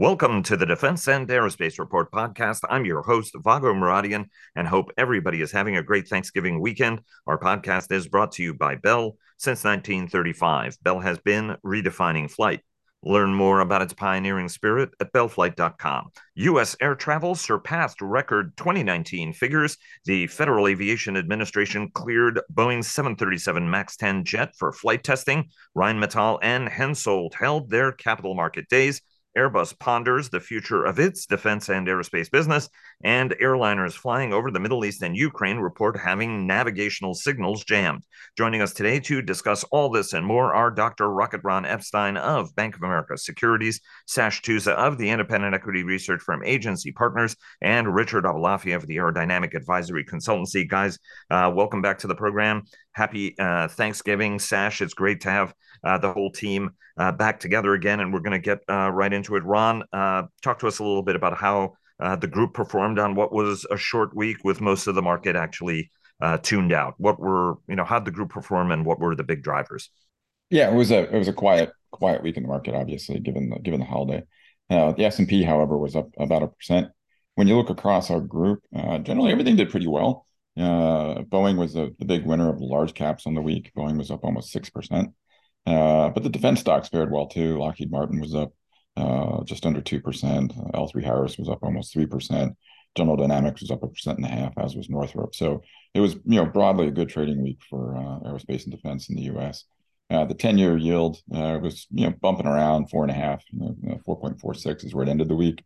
Welcome to the Defense and Aerospace Report podcast. I'm your host, Vago Muradian, and hope everybody is having a great Thanksgiving weekend. Our podcast is brought to you by Bell. Since 1935, Bell has been redefining flight. Learn more about its pioneering spirit at bellflight.com. U.S. air travel surpassed record 2019 figures. The Federal Aviation Administration cleared Boeing's 737 MAX 10 jet for flight testing. Rheinmetall and Hensoldt held their capital market days. Airbus ponders the future of its defense and aerospace business, and airliners flying over the Middle East and Ukraine report having navigational signals jammed. Joining us today to discuss all this and more are Dr. Rocket Ron Epstein of Bank of America Securities, Sash Tusa of the independent equity research firm Agency Partners, and Richard Aboulafia of the Aerodynamic Advisory Consultancy. Guys, uh, welcome back to the program. Happy uh, Thanksgiving, Sash. It's great to have uh, the whole team uh, back together again, and we're going to get uh, right into it. Ron, uh, talk to us a little bit about how uh, the group performed on what was a short week with most of the market actually uh, tuned out. What were you know how the group perform, and what were the big drivers? Yeah, it was a it was a quiet quiet week in the market, obviously, given the given the holiday. the S and P, however, was up about a percent. When you look across our group, generally everything did pretty well. Boeing was the, the big winner of large caps on the week. Boeing was up almost six percent. Uh, but the defense stocks fared well too. Lockheed Martin was up uh, just under 2%. L3 Harris was up almost 3%. General Dynamics was up a percent and a half, as was Northrop. So it was, you know, broadly a good trading week for uh, aerospace and defense in the U.S. Uh, the 10-year yield uh, was, you know, bumping around four and a half, you know, 4.46 is where it ended the week.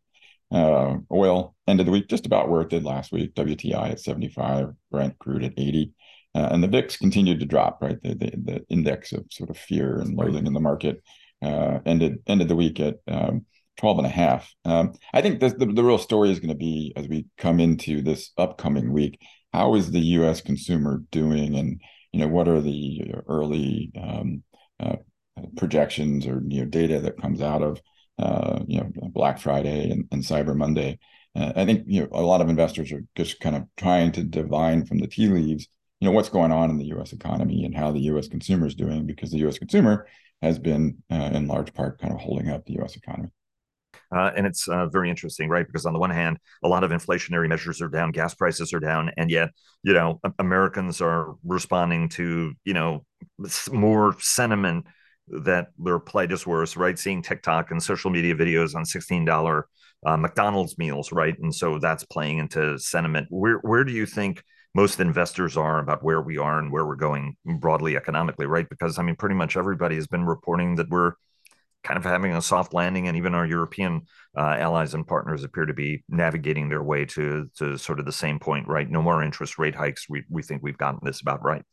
Uh, oil ended the week just about where it did last week. WTI at 75, Brent crude at 80. Uh, and the VIX continued to drop, right? The, the, the, index of sort of fear and loathing in the market uh, ended ended the week at um, 12 and a half. Um, I think the, the, the real story is going to be as we come into this upcoming week, how is the U.S. consumer doing? And, you know, what are the early um, uh, projections or, you know, data that comes out of, uh, you know, Black Friday and, and Cyber Monday? Uh, I think, you know, a lot of investors are just kind of trying to divine from the tea leaves you know what's going on in the U.S. economy and how the U.S. consumer is doing, because the U.S. consumer has been, uh, in large part, kind of holding up the U.S. economy. Uh, and it's uh, very interesting, right? Because on the one hand, a lot of inflationary measures are down, gas prices are down, and yet, you know, Americans are responding to, you know, more sentiment that their plight is worse, right? Seeing TikTok and social media videos on sixteen dollar uh, McDonald's meals, right? And so that's playing into sentiment. Where where do you think most investors are about where we are and where we're going broadly economically, right? Because I mean, pretty much everybody has been reporting that we're kind of having a soft landing, and even our European uh, allies and partners appear to be navigating their way to to sort of the same point, right? No more interest rate hikes. We we think we've gotten this about right.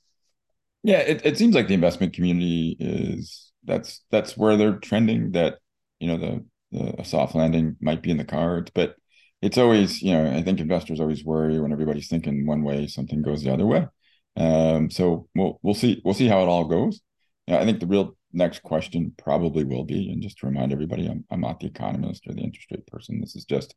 Yeah, it, it seems like the investment community is that's that's where they're trending. That you know the the soft landing might be in the cards, but it's always, you know, I think investors always worry when everybody's thinking one way, something goes the other way. Um, so we'll we'll see we'll see how it all goes. I think the real next question probably will be, and just to remind everybody, I'm I'm not the economist or the interest rate person. This is just,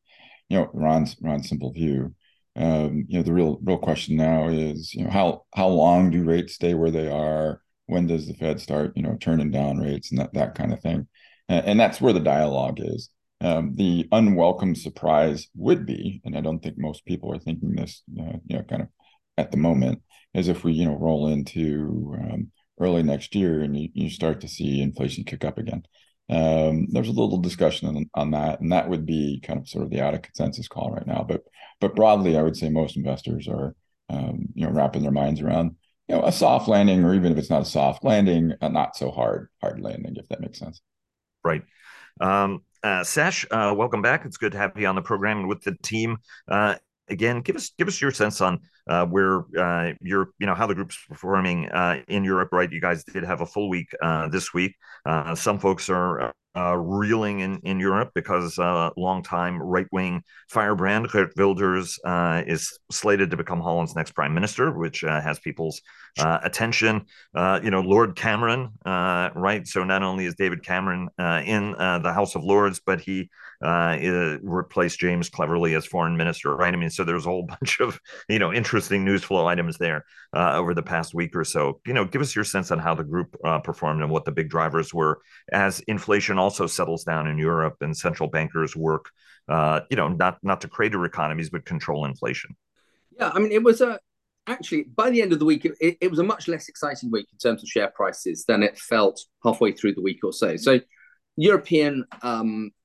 you know, Ron's Ron's simple view. Um, you know, the real real question now is, you know, how how long do rates stay where they are? When does the Fed start, you know, turning down rates and that that kind of thing? And, and that's where the dialogue is. Um, the unwelcome surprise would be, and I don't think most people are thinking this, uh, you know, kind of at the moment, is if we, you know, roll into um, early next year and you, you start to see inflation kick up again. Um, there's a little discussion on, on, that, and that would be kind of sort of the out of consensus call right now. But but broadly, I would say most investors are, um, you know, wrapping their minds around, you know, a soft landing, or even if it's not a soft landing, a not so hard hard landing, if that makes sense. Right. Um, uh, Sash, uh, welcome back. It's good to have you on the program and with the team. Uh, again, give us give us your sense on uh, where uh, you're, you know, how the group's performing uh, in Europe. Right, you guys did have a full week uh, this week. Uh, some folks are uh, reeling in in Europe because uh, longtime right wing firebrand Geert Wilders is slated to become Holland's next prime minister, which has people's uh, attention. Uh, you know, Lord Cameron, uh, right? So not only is David Cameron uh, in uh, the House of Lords, but he replaced James Cleverly as foreign minister, right? I mean, so there's a whole bunch of you know interesting news flow items there uh, over the past week or so. You know, give us your sense on how the group uh, performed and what the big drivers were as inflation also settles down in Europe and central bankers work. Uh, you know, not not to crater economies, but control inflation. Yeah, I mean, it was a actually by the end of the week, it, it was a much less exciting week in terms of share prices than it felt halfway through the week or so. So, European um, uh,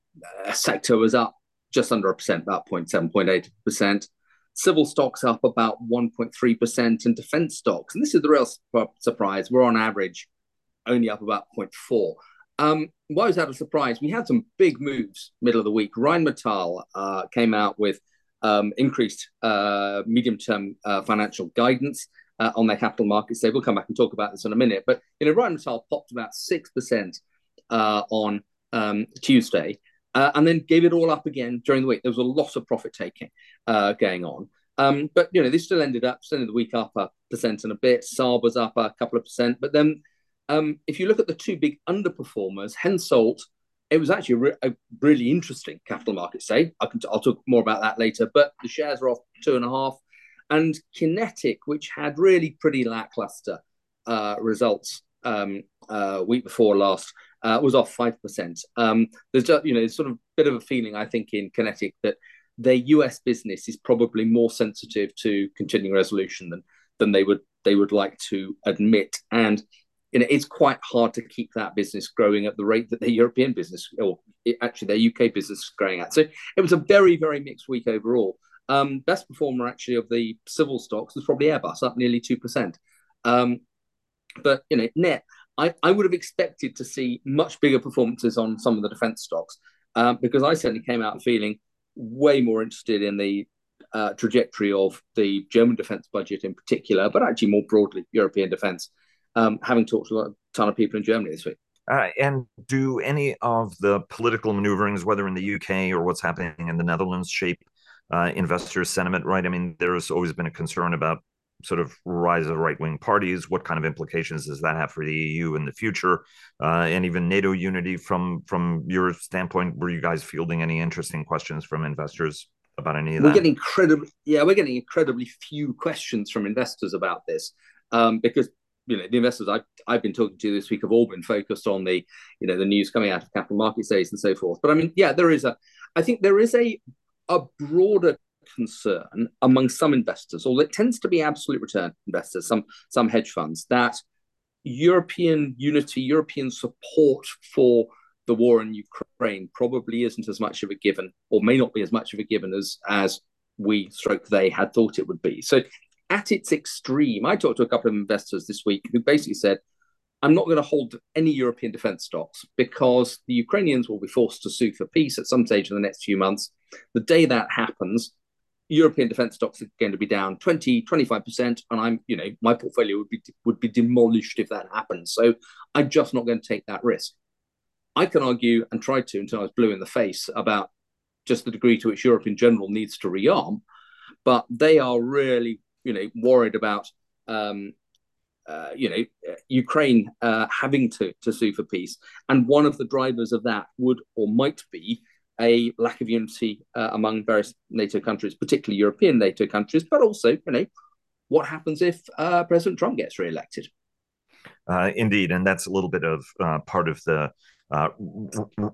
sector was up just under a percent, about 0.7, 0.8 Civil stocks up about 1.3%, and defense stocks, and this is the real surprise, we're on average only up about 0.4. Um, why was that a surprise? We had some big moves middle of the week. Rheinmetall uh, came out with um, increased uh, medium-term uh, financial guidance uh, on their capital markets day. We'll come back and talk about this in a minute. But you know, Rheinmetall popped about six percent uh, on um, Tuesday, uh, and then gave it all up again during the week. There was a lot of profit taking uh, going on. Um, but you know, this still ended up, still the week up a percent and a bit. Saab was up a couple of percent, but then um, if you look at the two big underperformers, Hensoldt it was actually a, re- a, really interesting capital markets day. I can t- I'll talk more about that later. But the shares are off two and a half, and QinetiQ, which had really pretty lackluster uh, results um, uh, week before last, uh, was off five percent. Um, there's just, you know sort of a bit of a feeling I think in QinetiQ that their US business is probably more sensitive to continuing resolution than than they would they would like to admit, and you know, it's quite hard to keep that business growing at the rate that the European business, or actually their UK business, is growing at. So it was a very, very mixed week overall. Um, best performer actually of the civil stocks was probably Airbus, up nearly two percent. Um, but you know, net, I, I would have expected to see much bigger performances on some of the defence stocks um, because I certainly came out feeling way more interested in the uh, trajectory of the German defence budget in particular, but actually more broadly European defence um, having talked to a ton of people in Germany this week. Uh, and do any of the political maneuverings, whether in the UK or what's happening in the Netherlands, shape uh, investor sentiment? Right. I mean, there's always been a concern about sort of rise of right wing parties. What kind of implications does that have for the EU in the future, uh, and even NATO unity? From from your standpoint, were you guys fielding any interesting questions from investors about any of that? We're getting incredibly, yeah, we're getting incredibly few questions from investors about this um, because you know the investors I've, I've been talking to this week have all been focused on the you know the news coming out of capital markets days and so forth but i mean yeah there is a i think there is a a broader concern among some investors although it tends to be absolute return investors some some hedge funds that european unity european support for the war in ukraine probably isn't as much of a given or may not be as much of a given as as we stroke they had thought it would be so at its extreme, I talked to a couple of investors this week who basically said, I'm not going to hold any European defense stocks because the Ukrainians will be forced to sue for peace at some stage in the next few months. The day that happens, European defense stocks are going to be down 20, 25%. And I'm, you know, my portfolio would be would be demolished if that happens. So I'm just not going to take that risk. I can argue and try to until I was blue in the face about just the degree to which Europe in general needs to rearm. But they are really you know worried about um, uh, you know Ukraine uh, having to to sue for peace, and one of the drivers of that would or might be a lack of unity uh, among various NATO countries, particularly European NATO countries, but also you know what happens if uh, President Trump gets re-elected. Uh, indeed, and that's a little bit of uh, part of the uh,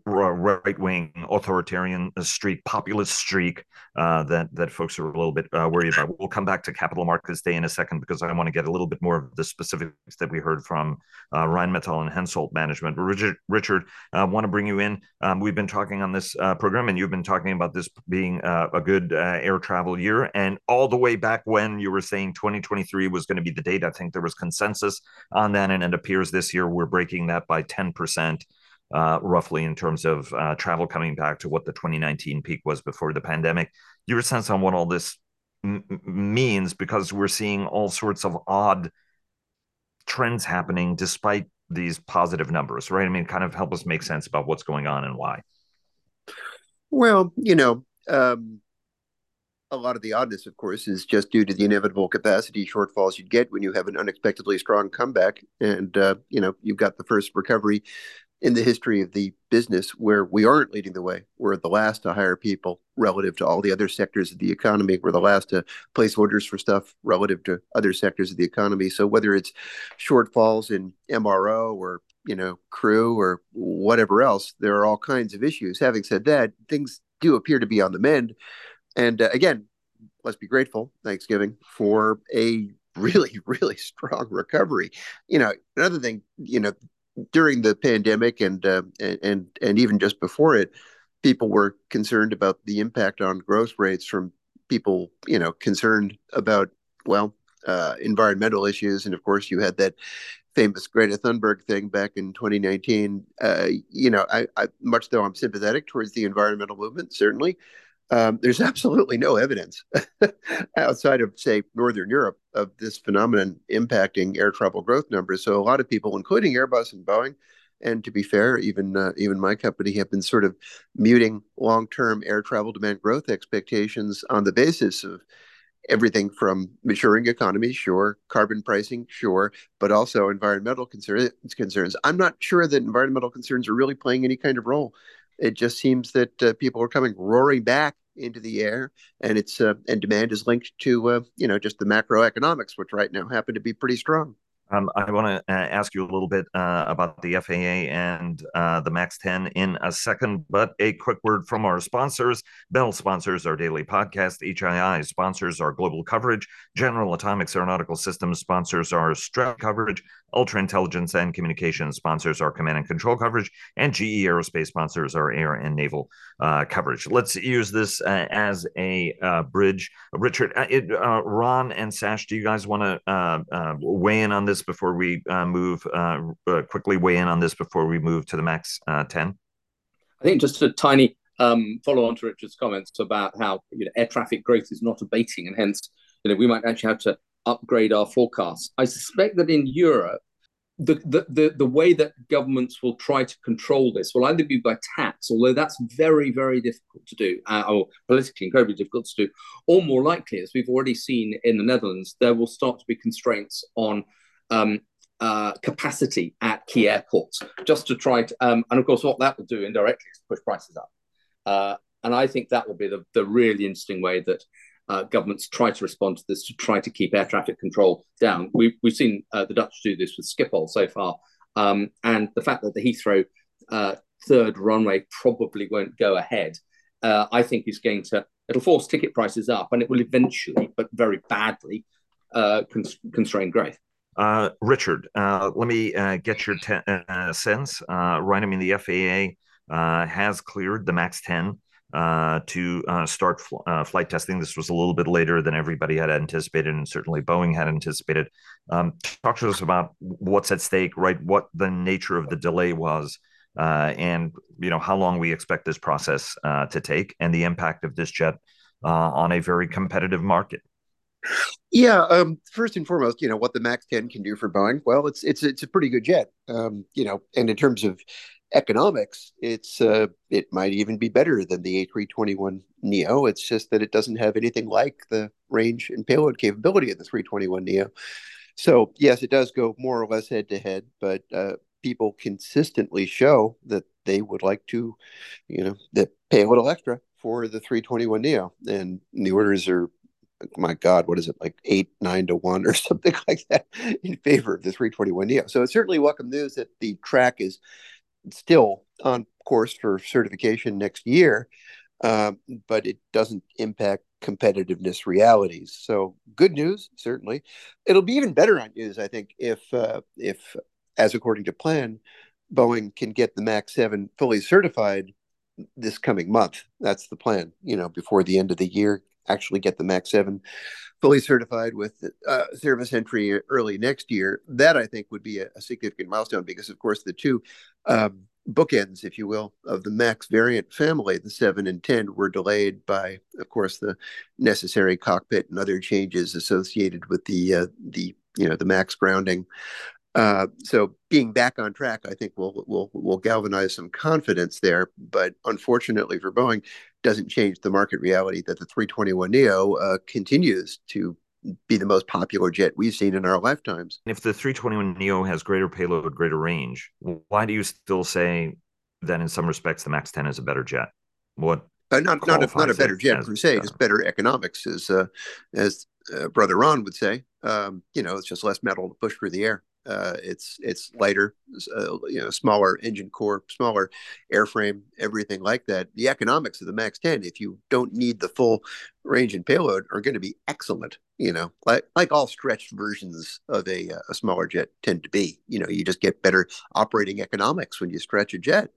right wing authoritarian streak, populist streak uh, that that folks are a little bit uh, worried about. We'll come back to capital markets day in a second because I want to get a little bit more of the specifics that we heard from uh, Rheinmetall and Hensoldt management. Richard, Richard, I uh, want to bring you in. Um, we've been talking on this uh, program, and you've been talking about this being uh, a good air travel year, and all the way back when you were saying 2023 was going to be the date. I think there was consensus on that, and it appears this year we're breaking that by 10 percent uh, roughly in terms of uh, travel coming back to what the 2019 peak was before the pandemic. Your sense on what all this m- means because we're seeing all sorts of odd trends happening despite these positive numbers, right? I mean, kind of help us make sense about what's going on and why. Well, you know, um, a lot of the oddness, of course, is just due to the inevitable capacity shortfalls you'd get when you have an unexpectedly strong comeback. And, uh, you know, you've got the first recovery in the history of the business where we aren't leading the way. We're the last to hire people relative to all the other sectors of the economy. We're the last to place orders for stuff relative to other sectors of the economy. So whether it's shortfalls in MRO or you know crew or whatever else, there are all kinds of issues. Having said that, things do appear to be on the mend. And uh, again, let's be grateful, Thanksgiving, for a really, really strong recovery. You know, another thing, you know, during the pandemic and uh, and and even just before it, people were concerned about the impact on growth rates from people, you know, concerned about well uh, environmental issues, and of course, you had that famous Greta Thunberg thing back in 2019. Uh, you know, I, I, much though I'm sympathetic towards the environmental movement, certainly, um, there's absolutely no evidence outside of, say, Northern Europe of this phenomenon impacting air travel growth numbers. So a lot of people, including Airbus and Boeing, and to be fair, even uh, even my company have been sort of muting long-term air travel demand growth expectations on the basis of everything from maturing economies, sure, carbon pricing, sure, but also environmental concerns. Concerns. I'm not sure that environmental concerns are really playing any kind of role it just seems that uh, people are coming roaring back into the air, and it's uh, and demand is linked to uh, you know just the macroeconomics, which right now happen to be pretty strong. Um, I want to uh, ask you a little bit uh, about the FAA and uh, the MAX 10 in a second, but a quick word from our sponsors. Bell sponsors our daily podcast. HII sponsors our global coverage. General Atomics Aeronautical Systems sponsors our strap coverage. Ultra Intelligence and Communications sponsors our command and control coverage, and GE Aerospace sponsors our air and naval uh, coverage. Let's use this uh, as a uh, bridge. Richard, it, Ron, and Sash, do you guys want to weigh in on this before we move quickly? Weigh in on this before we move to the Max 10. I think just a tiny um, follow on to Richard's comments about how you know, air traffic growth is not abating, and hence you know we might actually have to upgrade our forecasts. I suspect that in Europe, the, the, the, the, way that governments will try to control this will either be by tax, although that's very, very difficult to do, uh, or politically incredibly difficult to do, or more likely, as we've already seen in the Netherlands, there will start to be constraints on um, uh, capacity at key airports, just to try to, um, and of course, what that will do indirectly is push prices up. Uh, and I think that will be the, the really interesting way that uh, governments try to respond to this to try to keep air traffic control down. We've, we've seen uh, the Dutch do this with Schiphol so far. Um, and the fact that the Heathrow uh, third runway probably won't go ahead, uh, I think is going to, it'll force ticket prices up and it will eventually, but very badly, uh, cons- constrain growth. Uh, Richard, let me get your te- sense. right, I mean, the FAA has cleared the MAX 10 uh, to uh, start fl- uh, flight testing. This was a little bit later than everybody had anticipated, and certainly Boeing had anticipated. Um, talk to us about what's at stake, right? What the nature of the delay was, uh, and you know how long we expect this process uh, to take, and the impact of this jet uh, on a very competitive market. Yeah, um, first and foremost, you know what the Max 10 can do for Boeing. Well, it's it's it's a pretty good jet, um, you know, and in terms of economics, it's uh, it might even be better than the A321 Neo. It's just that it doesn't have anything like the range and payload capability of the 321 Neo. So yes, it does go more or less head to head, but uh, people consistently show that they would like to, you know, that pay a little extra for the 321 Neo, and the orders are my God, what is it like eight, nine to one or something like that in favor of the 321 Neo. So it's certainly welcome news that the track is still on course for certification next year, um, but it doesn't impact competitiveness realities. So good news, certainly. It'll be even better on news, I think, if uh, if as according to plan, Boeing can get the Max Seven fully certified this coming month. That's the plan. You know, before the end of the year, actually get the Max Seven fully certified with uh, service entry early next year. That I think would be a, a significant milestone because, of course, the two um, bookends, if you will, of the Max variant family, the 7 and 10, were delayed by, of course, the necessary cockpit and other changes associated with the uh, the you know the Max grounding. Uh, so being back on track, I think will will will galvanize some confidence there. But unfortunately for Boeing, doesn't change the market reality that the 321 Neo uh, continues to be the most popular jet we've seen in our lifetimes. If the 321 Neo has greater payload, greater range, why do you still say that in some respects the Max 10 is a better jet? What uh, not not a, not a better jet per se, just better economics, as uh, as uh, brother Ron would say. Um, you know, it's just less metal to push through the air. Uh, it's it's lighter, uh, you know, smaller engine core, smaller airframe, everything like that. The economics of the Max 10, if you don't need the full range and payload, are going to be excellent. You know, like like all stretched versions of a uh, a smaller jet tend to be. You know, you just get better operating economics when you stretch a jet.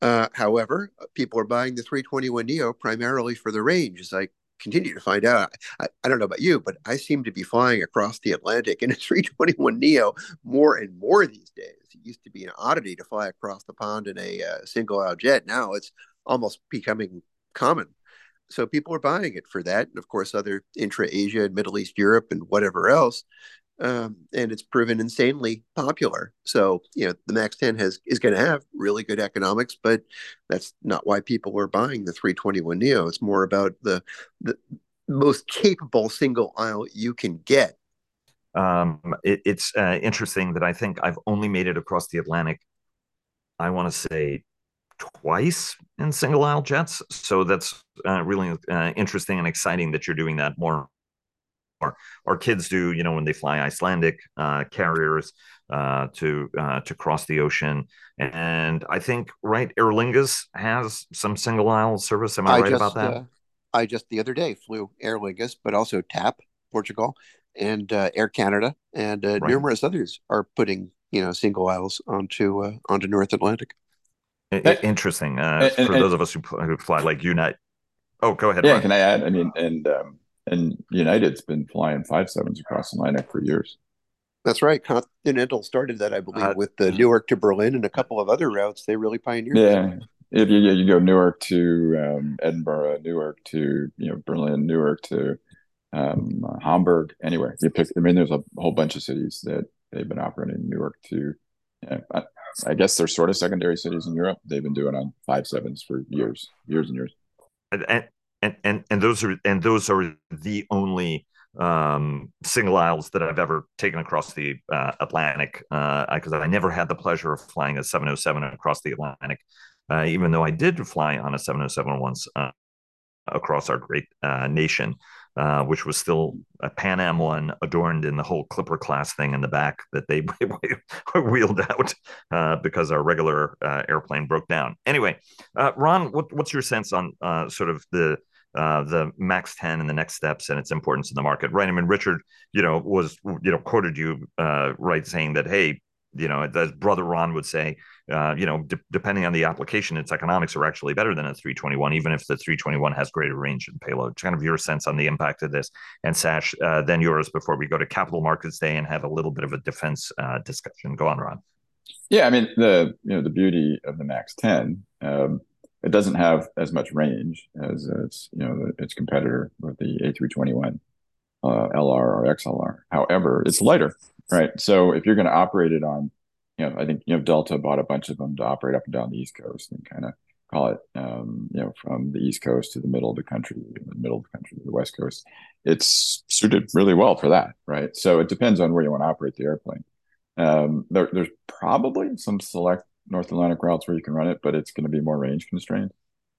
Uh, however, people are buying the 321 Neo primarily for the range, as I continue to find out. I, I, don't know about you, but I seem to be flying across the Atlantic in a 321 Neo more and more these days. It used to be an oddity to fly across the pond in a uh, single aisle jet. Now it's almost becoming common. So people are buying it for that. And of course, other intra Asia and Middle East Europe and whatever else um, and it's proven insanely popular. So you know the Max 10 has is going to have really good economics, but that's not why people are buying the 321 Neo. It's more about the the most capable single aisle you can get. Um, it, it's uh, interesting that I think I've only made it across the Atlantic. I want to say twice in single aisle jets. So that's uh, really uh, interesting and exciting that you're doing that more our, our kids do, you know, when they fly Icelandic uh, carriers uh, to uh, to cross the ocean. And I think right, Aer Lingus has some single aisle service. Am I, I right just, about that? Uh, I just the other day flew Aer Lingus, but also TAP Portugal and uh, Air Canada and uh, right. numerous others are putting you know single aisles onto onto North Atlantic. Interesting and, for and, those of us who, who fly like Unite. Oh, go ahead. Yeah, Ryan. can I add? I mean, and um, and United's been flying five sevens across the lineup for years. That's right. Continental started that, I believe, uh, with the Newark to Berlin and a couple of other routes. They really pioneered. Yeah, if you you go Newark to um, Edinburgh, Newark to you know Berlin, Newark to um, Hamburg, anywhere you pick. I mean, there's a whole bunch of cities that they've been operating. Newark to, yeah, I, I guess they're sort of secondary cities in Europe. They've been doing on five sevens for years, years and years. And, and and and those are and those are the only um, single aisles that I've ever taken across the uh, Atlantic because uh, I never had the pleasure of flying a 707 across the Atlantic, uh, even though I did fly on a 707 once uh, across our great uh, nation. Which was still a Pan Am one adorned in the whole Clipper class thing in the back that they wheeled out because our regular airplane broke down. Anyway, Ron, what, what's your sense on sort of the uh, the Max 10 and the next steps and its importance in the market, right? I mean, Richard, you know, was you know quoted you right saying that hey, you know, as brother Ron would say, uh, you know, de- depending on the application, its economics are actually better than a 321, even if the 321 has greater range and payload. Kind of your sense on the impact of this, and Sash, uh, then yours before we go to Capital Markets Day and have a little bit of a defense uh, discussion. Go on, Ron. Yeah, I mean the you know the beauty of the Max 10, um, it doesn't have as much range as its you know its competitor with the A321 uh, LR or XLR. However, it's lighter, right? So if you're going to operate it on, you know, I think you know Delta bought a bunch of them to operate up and down the East Coast and kind of call it, um, you know, from the East Coast to the middle of the country, the middle of the country to the West Coast. It's suited really well for that, right? So it depends on where you want to operate the airplane. Um, there, there's probably some select North Atlantic routes where you can run it, but it's going to be more range constrained.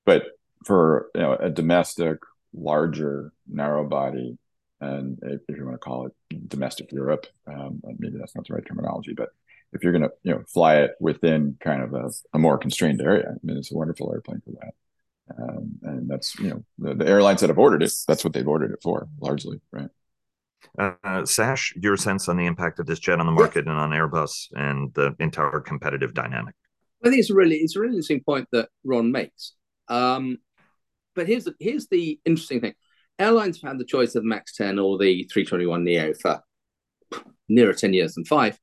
But for you know, a domestic, larger, narrow body and if you want to call it domestic Europe, um, maybe that's not the right terminology, but if you're going to you know fly it within kind of a, a, more constrained area, I mean it's a wonderful airplane for that. Um, and that's you know the, the, airlines that have ordered it, that's what they've ordered it for largely, right? Uh, Sash, your sense on the impact of this jet on the market yeah. and on Airbus and the entire competitive dynamic? I think it's a really it's a really interesting point that Ron makes. Um, but here's the, here's the interesting thing airlines have had the choice of the Max 10 or the 321 Neo for nearer 10 years than five.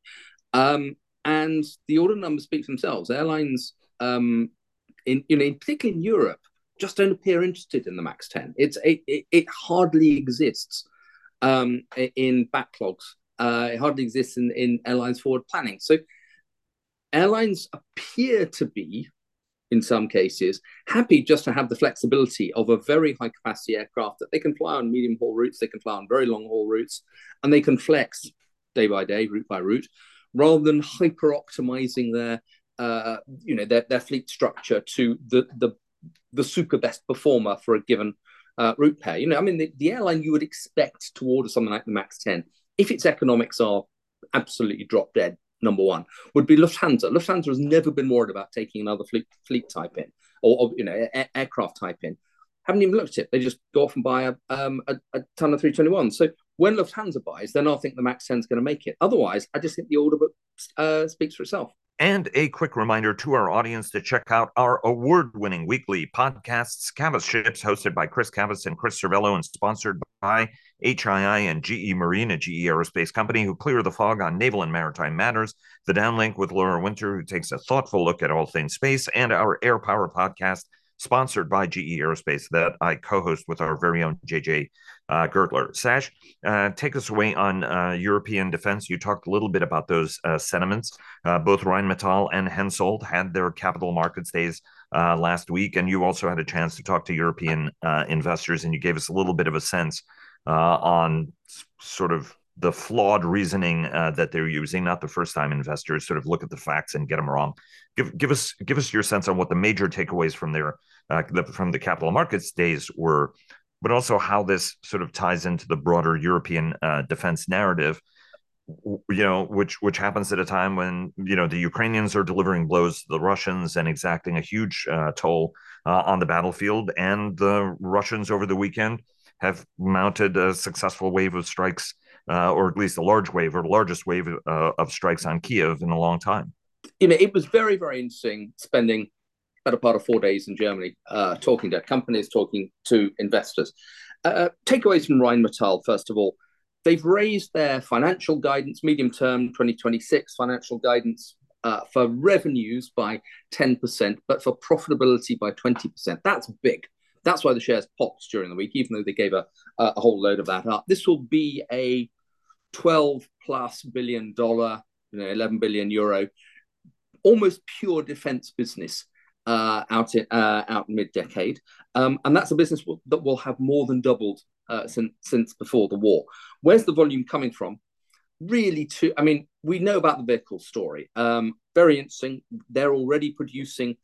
Um, and the order numbers speak for themselves. Airlines, um, in you know, particularly in Europe, just don't appear interested in the Max 10. It's it, it, hardly exists um, in backlogs Uh, it hardly exists in, in airlines forward planning. So airlines appear to be, in some cases, happy just to have the flexibility of a very high capacity aircraft that they can fly on medium haul routes, they can fly on very long haul routes, and they can flex day by day, route by route, rather than hyper optimizing their uh, you know their, their fleet structure to the the the super best performer for a given uh, route pair. You know, I mean, the, the airline you would expect to order something like the Max 10, if its economics are absolutely drop dead, number one, would be Lufthansa. Lufthansa has never been worried about taking another fleet fleet type in or, or you know aircraft type in. Haven't even looked at it. They just go off and buy a, um, a, a ton of 321. So when Lufthansa buys, then I think the Max 10 is going to make it. Otherwise, I just think the order book uh, speaks for itself. And a quick reminder to our audience to check out our award winning weekly podcasts, Cavas Ships, hosted by Chris Cavas and Chris Servello, and sponsored by HII and GE Marine, a GE aerospace company who clear the fog on naval and maritime matters. The Downlink with Laura Winter, who takes a thoughtful look at all things space, and our Air Power podcast, sponsored by GE Aerospace, that I co host with our very own JJ uh, Gertler. Sash, uh, take us away on uh, European defense. You talked a little bit about those uh, sentiments. Uh, both Rheinmetall and Hensoldt had their capital markets days uh, last week, and you also had a chance to talk to European investors, and you gave us a little bit of a sense on sort of the flawed reasoning that they're using. Not the first time investors sort of look at the facts and get them wrong. Give give us give us your sense on what the major takeaways from their the, from the capital markets days were but also how this sort of ties into the broader European uh, defense narrative. You know, which which happens at a time when you know the Ukrainians are delivering blows to the Russians and exacting a huge uh, toll uh, on the battlefield, and the Russians over the weekend have mounted a successful wave of strikes, uh, or at least a large wave, or the largest wave uh, of strikes on Kiev in a long time. You know, it was very very interesting spending better part of four days in Germany, uh, talking to companies, talking to investors. Uh, uh, takeaways from Rheinmetall, first of all, they've raised their financial guidance, medium term 2026 financial guidance uh, for revenues by 10%, but for profitability by 20%. That's big. That's why the shares popped during the week, even though they gave a, a whole load of that up. This will be a 12 plus billion dollar, you know, 11 billion euro, almost pure defense business uh, out in, uh, out mid decade, um, and that's a business that will have more than doubled uh, since since before the war. Where's the volume coming from? Really, to I mean, we know about the vehicle story. Um, very interesting. They're already producing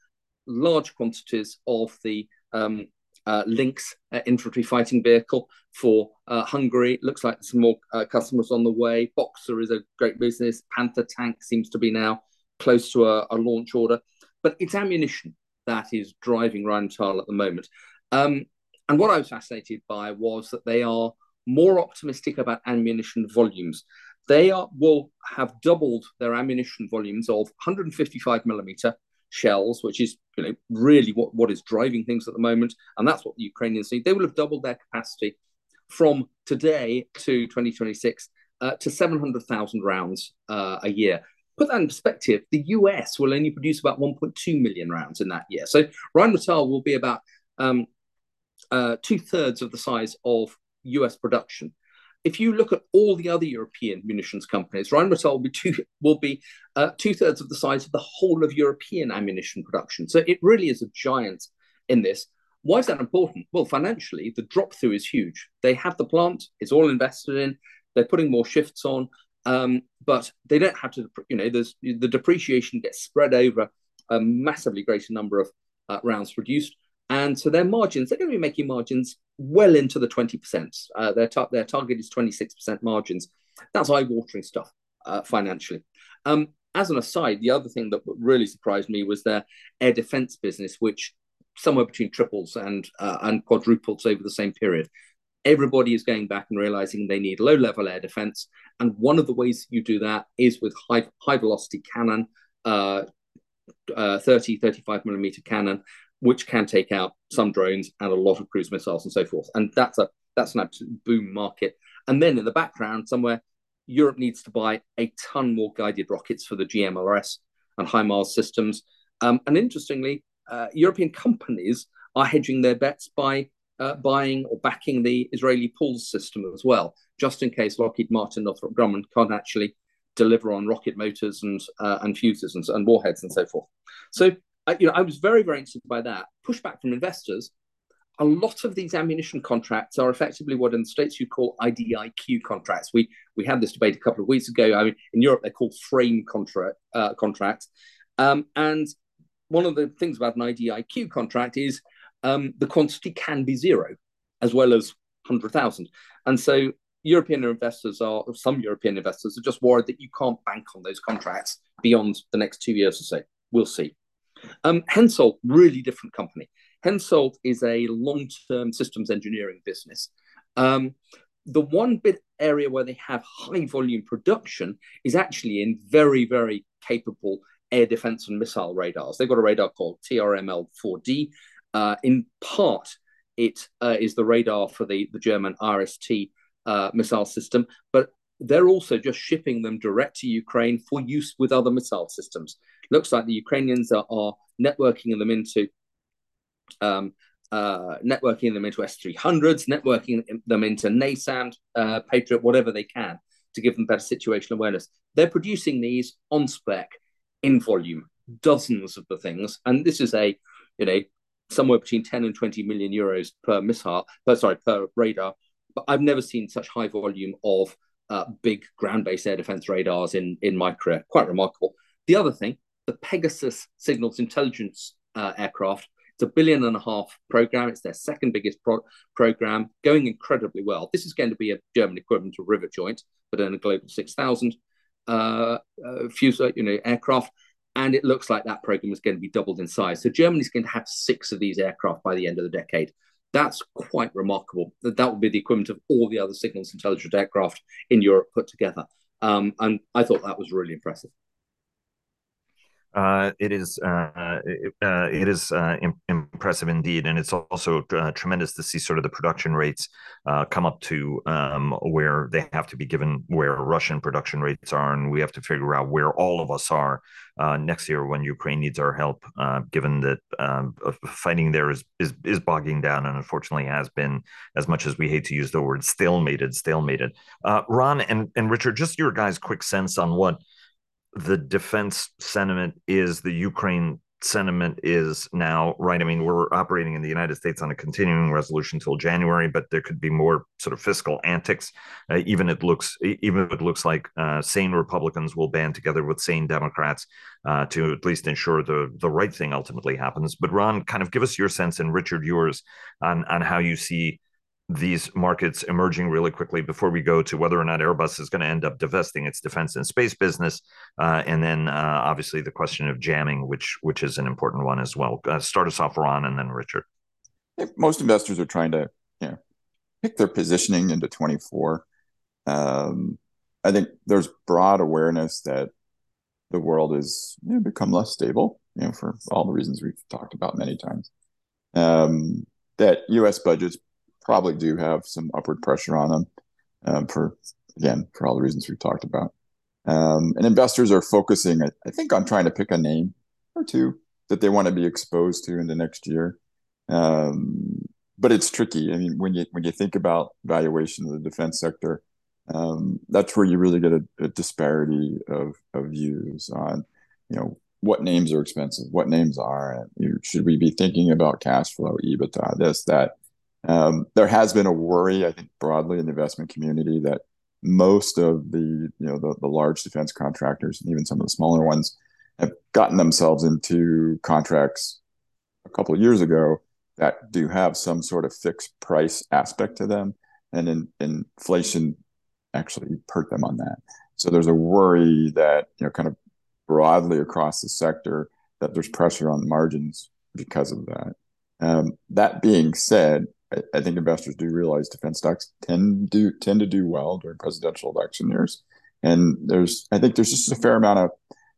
large quantities of the um, uh, Lynx uh, infantry fighting vehicle for uh, Hungary. Looks like some more uh, customers on the way. Boxer is a great business. Panther tank seems to be now close to a, a launch order. But it's ammunition that is driving Rheinmetall at the moment. Um, and what I was fascinated by was that they are more optimistic about ammunition volumes. They are, will have doubled their ammunition volumes of 155 millimeter shells, which is you know, really what, what is driving things at the moment. And that's what the Ukrainians need. They will have doubled their capacity from today to 2026 uh, to 700,000 rounds uh, a year put that in perspective, the US will only produce about 1.2 million rounds in that year. So Rheinmetall will be about um, uh, two thirds of the size of US production. If you look at all the other European munitions companies, Rheinmetall will be two will be uh, two thirds of the size of the whole of European ammunition production. So it really is a giant in this. Why is that important? Well, financially, the drop through is huge. They have the plant; it's all invested in. They're putting more shifts on. Um, but they don't have to, you know, there's the depreciation gets spread over a massively greater number of uh, rounds produced. And so their margins, they're going to be making margins well into the 20%. Uh, their, their target is 26% margins. That's eye watering stuff uh, financially. Um, as an aside, the other thing that really surprised me was their air defense business, which somewhere between triples and uh, and quadruples over the same period everybody is going back and realizing they need low level air defense. And one of the ways you do that is with high, high velocity cannon, uh, uh, 30, 35 millimeter cannon, which can take out some drones and a lot of cruise missiles and so forth. And that's a that's an absolute boom market. And then in the background, somewhere, Europe needs to buy a ton more guided rockets for the GMLRS and HIMARS systems. Um, and interestingly, uh, European companies are hedging their bets by uh, buying or backing the Israeli PULS system as well, just in case Lockheed Martin, Northrop Grumman can't actually deliver on rocket motors and uh, and fuses and, and, warheads and so forth. So you know, I was very very interested by that pushback from investors. A lot of these ammunition contracts are effectively what in the states you call IDIQ contracts. We we had this debate a couple of weeks ago. I mean, in Europe they're called frame contract uh, contracts, um, and one of the things about an IDIQ contract is um, the quantity can be zero as well as 100,000. And so European investors are, some European investors are just worried that you can't bank on those contracts beyond the next two years or so. We'll see. Um, Hensoldt, really different company. Hensoldt is a long-term systems engineering business. Um, the one bit area where they have high volume production is actually in very, very capable air defense and missile radars. They've got a radar called TRML 4D. Uh, in part, it uh, is the radar for the, the German IRIS-T uh, missile system, but they're also just shipping them direct to Ukraine for use with other missile systems. Looks like the Ukrainians are, are networking them into um, uh, networking them into S300s, networking them into NASAMS, uh, Patriot, whatever they can to give them better situational awareness. They're producing these on spec in volume, dozens of the things, and this is a you know somewhere between 10 and 20 million euros per missile, per, sorry, per radar. But I've never seen such high volume of uh, big ground-based air defense radars in, in my career. Quite remarkable. The other thing, the Pegasus signals intelligence uh, aircraft, it's a billion and a half program. It's their second biggest pro- program, going incredibly well. This is going to be a German equivalent of Rivet Joint, but in a Global 6000 uh, uh, you know, aircraft and it looks like that program is going to be doubled in size. So Germany's going to have six of these aircraft by the end of the decade. That's quite remarkable. That that would be the equivalent of all the other signals intelligence aircraft in Europe put together. Um, and I thought that was really impressive. Uh, it is uh, it, uh, it is uh, impressive indeed, and it's also uh, tremendous to see sort of the production rates come up to um, where they have to be given where Russian production rates are, and we have to figure out where all of us are next year when Ukraine needs our help. given that um, fighting there is, is is bogging down, and unfortunately has been as much as we hate to use the word stalemated, stalemated. Ron and and Richard, just your guys' quick sense on what the defense sentiment is the Ukraine sentiment is now, right? I mean, we're operating in the United States on a continuing resolution till January, but there could be more sort of fiscal antics. Uh, even it looks, even if it looks like uh, sane Republicans will band together with sane Democrats uh, to at least ensure the the right thing ultimately happens. But Ron, kind of give us your sense, and Richard yours on on how you see these markets emerging really quickly before we go to whether or not Airbus is going to end up divesting its defense and space business, uh, and then uh, obviously the question of jamming, which which is an important one as well. Uh, start us off, Ron, and then Richard. most investors are trying to you know pick their positioning into 24. Um, I think there's broad awareness that the world has you know, become less stable, you know, for all the reasons we've talked about many times. Um, that U.S. budgets probably do have some upward pressure on them um, for again for all the reasons we've talked about. Um, and investors are focusing, I, I, think, on trying to pick a name or two that they want to be exposed to in the next year. Um, but it's tricky. I mean, when you when you think about valuation of the defense sector, um, that's where you really get a, a disparity of, of views on, you know, what names are expensive, what names are, you, should we be thinking about cash flow, EBITDA, this, that, um, there has been a worry, I think, broadly in the investment community that most of the you know the, the large defense contractors and even some of the smaller ones have gotten themselves into contracts a couple of years ago that do have some sort of fixed price aspect to them, and in, inflation actually hurt them on that. So there's a worry that you know kind of broadly across the sector that there's pressure on margins because of that. Um, that being said, I, I, think investors do realize defense stocks tend to tend to do well during presidential election years, and there's I think there's just a fair amount of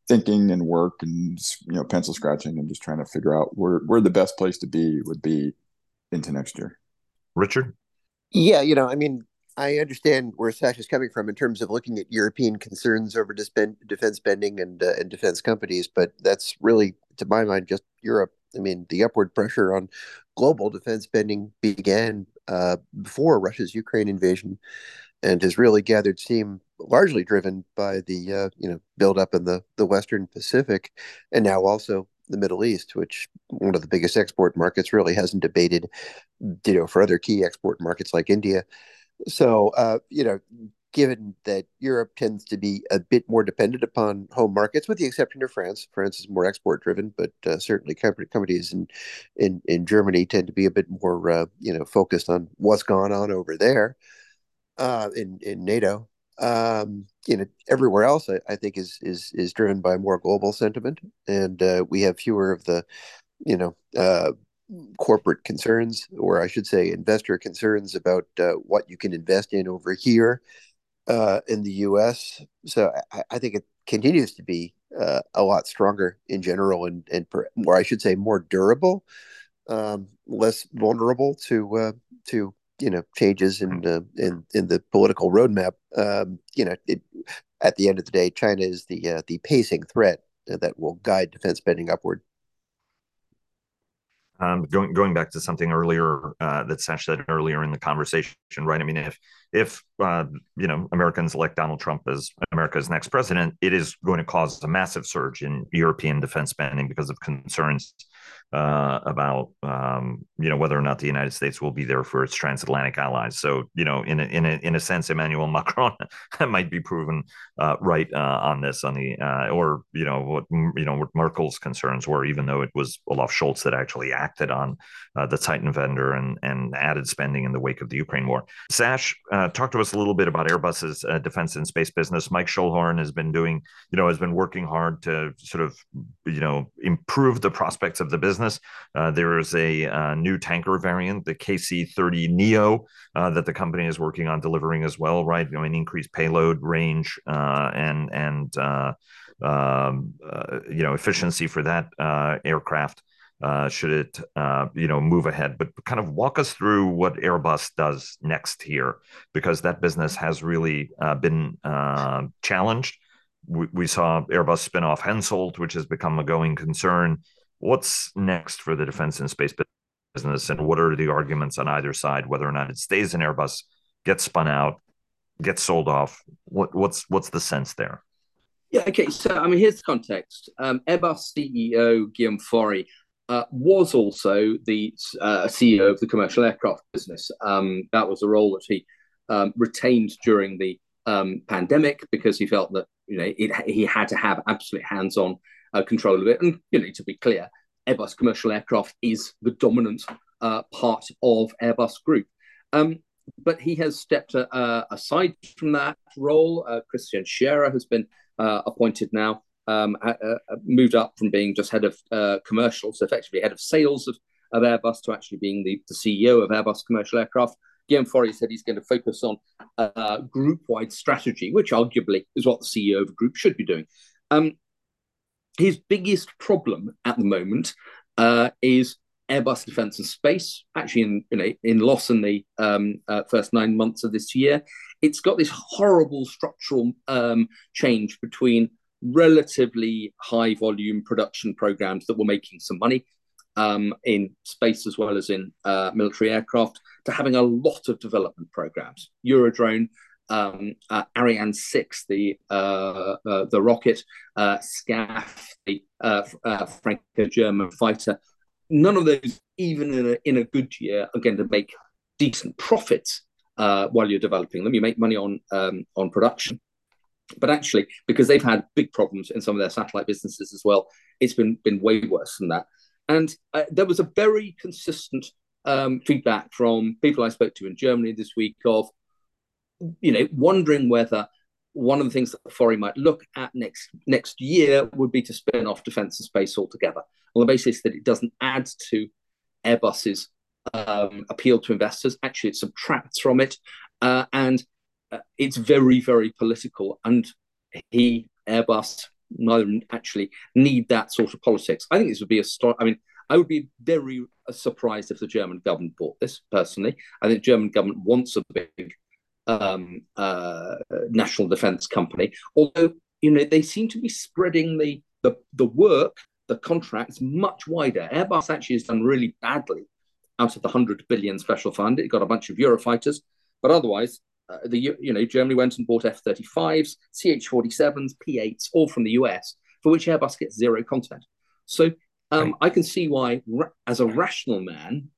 thinking and work and you know pencil scratching and just trying to figure out where where the best place to be would be into next year. Richard, yeah, you know, I mean, I understand where Sash is coming from in terms of looking at European concerns over defense spending and uh, and defense companies, but that's really, to my mind, just Europe I mean, the upward pressure on global defense spending began uh, before Russia's Ukraine invasion, and has really gathered steam, largely driven by the uh, you know buildup in the the Western Pacific, and now also the Middle East, which one of the biggest export markets, really hasn't debated, you know, for other key export markets like India. So, uh, you know, given that Europe tends to be a bit more dependent upon home markets, with the exception of France. France is more export driven, but uh, certainly companies in, in in Germany tend to be a bit more, uh, you know, focused on what's going on over there uh, in in NATO. Um, you know, everywhere else, I, I, think is is is driven by more global sentiment, and uh, we have fewer of the, you know, uh, corporate concerns, or I should say, investor concerns about uh, what you can invest in over here uh, in the U.S. So I, I, think it continues to be uh, a lot stronger in general, and and or I should say, more durable, um, less vulnerable to uh, to you know changes in uh, in in the political roadmap. Um, you know, it, at the end of the day, China is the uh, the pacing threat that will guide defense spending upward. Um, going going back to something earlier uh, that Sash said earlier in the conversation, right? I mean, if if uh, you know Americans elect Donald Trump as America's next president, it is going to cause a massive surge in European defense spending because of concerns uh, about um, you know whether or not the United States will be there for its transatlantic allies. So you know, in a, in a, in a sense, Emmanuel Macron might be proven uh, right uh, on this on the uh, or you know what you know what Merkel's concerns were, even though it was Olaf Scholz that actually acted on uh, the Zeitenwende and and added spending in the wake of the Ukraine war. Sash, uh, talk to us a little bit about Airbus's defense and space business. Mike Schoellhorn has been doing you know has been working hard to sort of you know improve the prospects of the business business. Uh, there is a uh, new tanker variant, the KC-30 Neo, uh, that the company is working on delivering as well. Right, I mean, increased payload range uh, and and uh, um, uh, you know efficiency for that aircraft. should it, you know, move ahead? But kind of walk us through what Airbus does next here, because that business has really been challenged we, we, saw Airbus spin off Hensoldt, which has become a going concern what's next for the defense and space business, and what are the arguments on either side, whether or not it stays in Airbus, gets spun out, gets sold off? What, what's what's the sense there? Yeah, okay. So, I mean, here's the context. Um, Airbus CEO Guillaume Faury uh, was also the uh, CEO of the commercial aircraft business. Um, that was a role that he um, retained during the um, pandemic because he felt that you know it, he had to have absolute hands-on uh, control of it. And you know, to be clear, Airbus commercial aircraft is the dominant uh, part of Airbus Group. Um, but he has stepped uh, aside from that role. Uh, Christian Scherer has been uh, appointed now, um, uh, moved up from being just head of commercial, so effectively head of sales of, of Airbus, to actually being the, the CEO of Airbus commercial aircraft. Guillaume said he's going to focus on uh, group-wide strategy, which arguably is what the CEO of a group should be doing. Um, his biggest problem at the moment uh, is Airbus Defence and Space. Actually, in you know, in loss in the um, uh, first nine months of this year, it's got this horrible structural um, change between relatively high volume production programs that were making some money um, in space as well as in uh, military aircraft to having a lot of development programs. Eurodrone um, uh, Ariane 6, the uh, uh, the rocket, uh, SCAF, the uh, uh, Franco-German fighter. None of those, even in a, in a good year, are going to make decent profits while you're developing them. You make money on um, on production, but actually, because they've had big problems in some of their satellite businesses as well, it's been been way worse than that. And there was a very consistent um, feedback from people I spoke to in Germany this week of you know, wondering whether one of the things that Faury might look at next next year would be to spin off defence and space altogether, on the basis that it doesn't add to Airbus's um, appeal to investors. Actually, it subtracts from it, uh, and uh, it's very very political. And he Airbus neither actually need that sort of politics. I think this would be a story. I mean, I would be very surprised if the German government bought this personally. I think the German government wants a big um, uh, national defense company. Although you know they seem to be spreading the the, the work the contracts much wider. Airbus actually has done really badly out of the 100 billion special fund. It got a bunch of Eurofighters, but otherwise, uh, the you know Germany went and bought F-35s, CH-47s, P-8s, all from the US, for which Airbus gets zero content. So um, right. I can see why, as a rational man,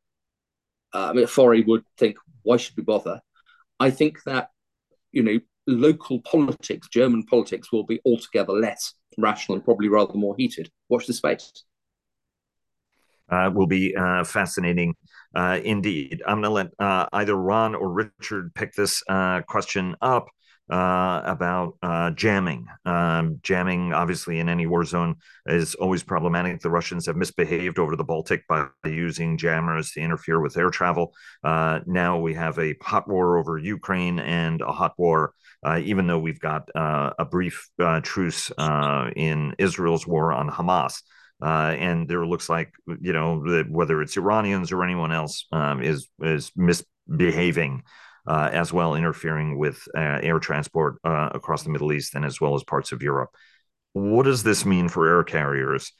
uh, Faury would think, why should we bother? I think that you know local politics, German politics, will be altogether less rational and probably rather more heated. Watch the space. Uh, will be uh, fascinating uh, indeed. I'm going to let uh, either Ron or Richard pick this uh, question up uh, about uh, jamming. Um, jamming, obviously, in any war zone is always problematic. The Russians have misbehaved over the Baltic by using jammers to interfere with air travel. Uh, now we have a hot war over Ukraine and a hot war, uh, even though we've got uh, a brief uh, truce in Israel's war on Hamas. and there looks like you know whether it's Iranians or anyone else um, is is misbehaving uh, as well, interfering with uh, air transport uh, across the Middle East and as well as parts of Europe. What does this mean for air carriers?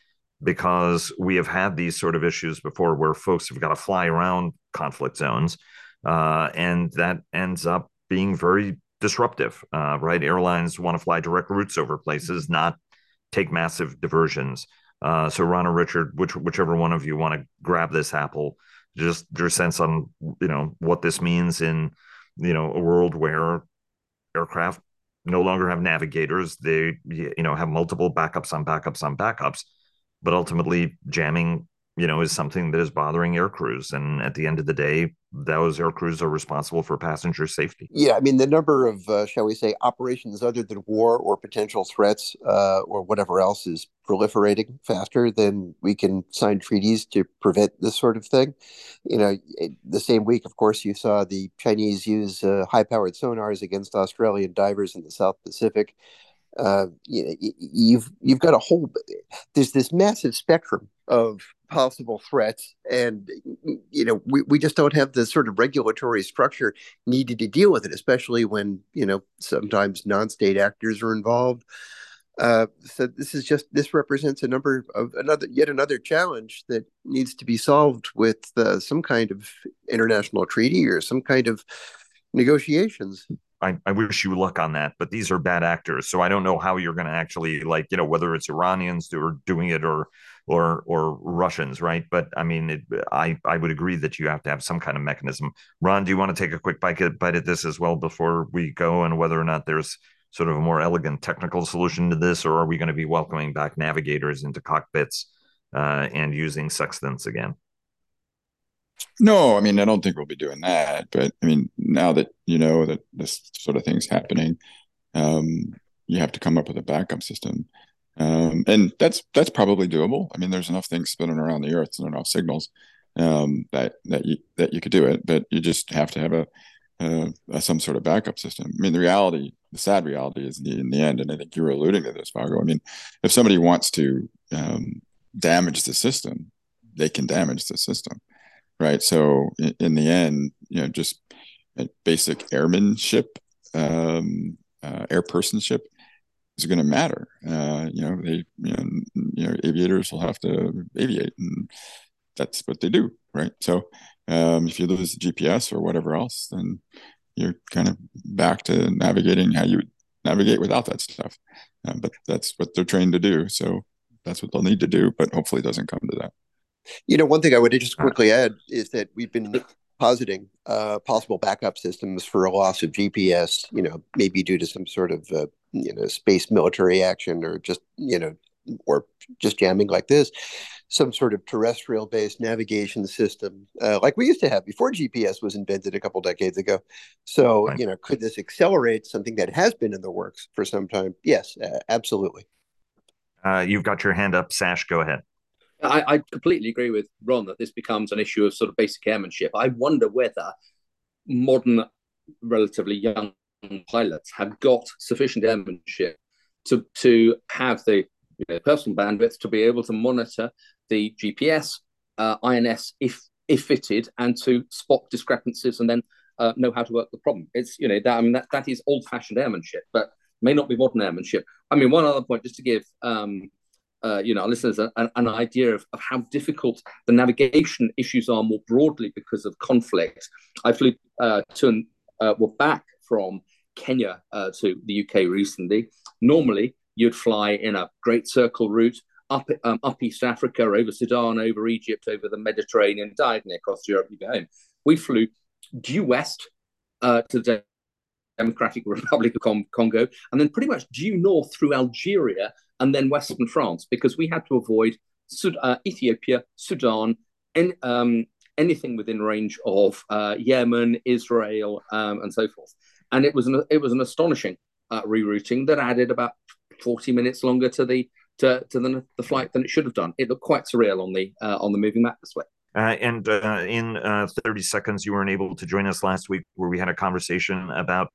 Because we have had these sort of issues before where folks have got to fly around conflict zones, uh, and that ends up being very disruptive, uh, right? Airlines want to fly direct routes over places, not take massive diversions. Uh, so, Ron or Richard, which, whichever one of you want to grab this apple, just your sense on you know what this means in you know a world where aircraft no longer have navigators. They you know have multiple backups on backups on backups but ultimately jamming you know is something that is bothering air crews and at the end of the day those air crews are responsible for passenger safety. Yeah, I mean the number of, uh, shall we say, operations other than war or potential threats uh, or whatever else is proliferating faster than we can sign treaties to prevent this sort of thing. You know, the same week, of course, you saw the Chinese use uh, high-powered sonars against Australian divers in the South Pacific. Uh, you know, you've you've got a whole. There's this massive spectrum of possible threats. And you know we, we just don't have the sort of regulatory structure needed to deal with it especially when you know sometimes non-state actors are involved. Uh, so this is just this represents a number of another yet another challenge that needs to be solved with uh, some kind of international treaty or some kind of negotiations I, I wish you luck on that, but these are bad actors. So I don't know how you're going to actually like, you know, whether it's Iranians who are doing it or or or Russians, right? But I mean, it, I I would agree that you have to have some kind of mechanism. Ron, do you want to take a quick bite at, bite at this as well before we go, and whether or not there's sort of a more elegant technical solution to this, or are we going to be welcoming back navigators into cockpits uh, and using sextants again? No, I mean, I don't think we'll be doing that. But I mean, now that you know that this sort of thing's happening, um, you have to come up with a backup system, um, and that's that's probably doable. I mean, there's enough things spinning around the Earth and enough signals um, that that you that you could do it, but you just have to have a, a, a, some sort of backup system. I mean, the reality, the sad reality, is in the, in the end, and I think you were alluding to this, Vago. I mean, if somebody wants to um, damage the system, they can damage the system right? So in, in the end, you know, just basic airmanship, um, uh, air personship is going to matter. Uh, you know, they, you know, you know, aviators will have to aviate, and that's what they do, right? So um, if you lose GPS or whatever else, then you're kind of back to navigating how you navigate without that stuff. Uh, but that's what they're trained to do. So that's what they'll need to do. But hopefully, it doesn't come to that. You know, one thing I would just quickly add is that we've been positing uh, possible backup systems for a loss of GPS. You know, maybe due to some sort of uh, you know space military action or just you know or just jamming like this some sort of terrestrial based navigation system uh, like we used to have before gps was invented a couple decades ago. So right. you know could this accelerate something that has been in the works for some time? Yes uh, absolutely. Uh, you've got your hand up. Sash go ahead I, I, completely agree with Ron that this becomes an issue of sort of basic airmanship. I wonder whether modern, relatively young pilots have got sufficient airmanship to to have the you know, personal bandwidth to be able to monitor the GPS, uh, INS if if fitted, and to spot discrepancies and then uh, know how to work the problem. It's you know that I mean that that is old fashioned airmanship, but may not be modern airmanship. I mean, one other point just to give um, uh, you know, our listeners an, an idea of, of, how difficult the navigation issues are more broadly because of conflict. I flew uh, to uh, well back from Kenya uh, to the UK recently. Normally, you'd fly in a Great Circle route up um, up East Africa, over Sudan, over Egypt, over the Mediterranean, diagonally across Europe. You go home. We flew due west uh, to the Democratic Republic of Congo, and then pretty much due north through Algeria and then western France because we had to avoid Sud- uh, Ethiopia, Sudan, and um, anything within range of uh, Yemen, Israel, um, and so forth. And it was an it was an astonishing uh, rerouting that added about forty minutes longer to the to, to the, the flight than it should have done. It looked quite surreal on the uh, on the moving map this way. Uh, and uh, in uh, 30 seconds, you weren't able to join us last week where we had a conversation about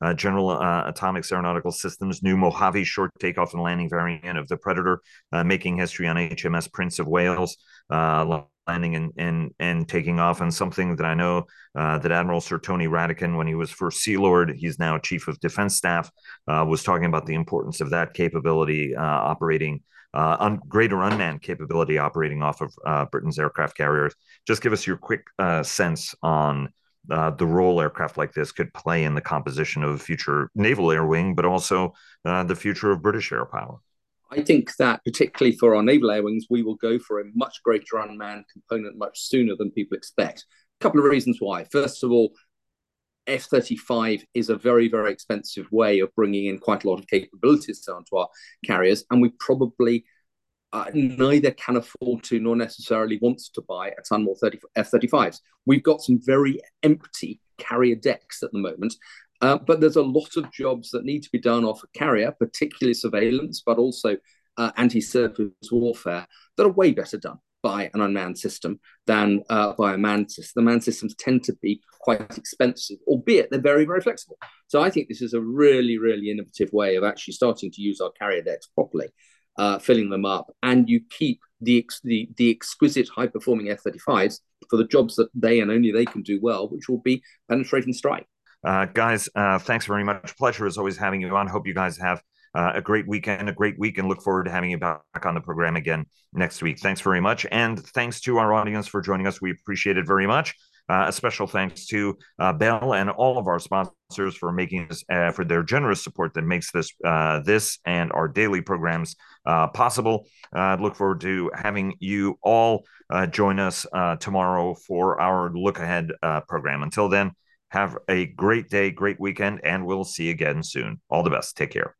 uh, General uh, Atomics Aeronautical Systems' new Mojave short takeoff and landing variant of the Predator, uh, making history on HMS Prince of Wales, landing and, and and taking off on something that I know that Admiral Sir Tony Radakin, when he was first Sea Lord, he's now Chief of Defense Staff, was talking about the importance of that capability operating uh, un- greater unmanned capability operating off of uh, Britain's aircraft carriers. Just give us your quick uh, sense on uh, the role aircraft like this could play in the composition of future naval air wing, but also uh, the future of British air power. I think that particularly for our naval air wings, we will go for a much greater unmanned component much sooner than people expect. A couple of reasons why. First of all, F 35 is a very, very expensive way of bringing in quite a lot of capabilities onto our carriers. And we probably uh, neither can afford to nor necessarily wants to buy a ton more F 35s. We've got some very empty carrier decks at the moment. Uh, but there's a lot of jobs that need to be done off a carrier, particularly surveillance, but also uh, anti surface warfare, that are way better done by an unmanned system than uh, by a manned system. The manned systems tend to be quite expensive, albeit they're very, very flexible. So I think this is a really, really innovative way of actually starting to use our carrier decks properly, uh, filling them up, and you keep the, ex- the, the exquisite high performing F 35s for the jobs that they and only they can do well, which will be penetrating strike. Uh, guys, uh, thanks very much. Pleasure as always having you on. Hope you guys have uh, a great weekend, a great week, and look forward to having you back on the program again next week. Thanks very much. And thanks to our audience for joining us. We appreciate it very much. Uh, a special thanks to uh, Bell and all of our sponsors for making this uh, for their generous support that makes this uh, this and our daily programs uh, possible. Uh, look forward to having you all uh, join us uh, tomorrow for our look ahead program. Until then, have a great day, great weekend, and we'll see you again soon. All the best. Take care.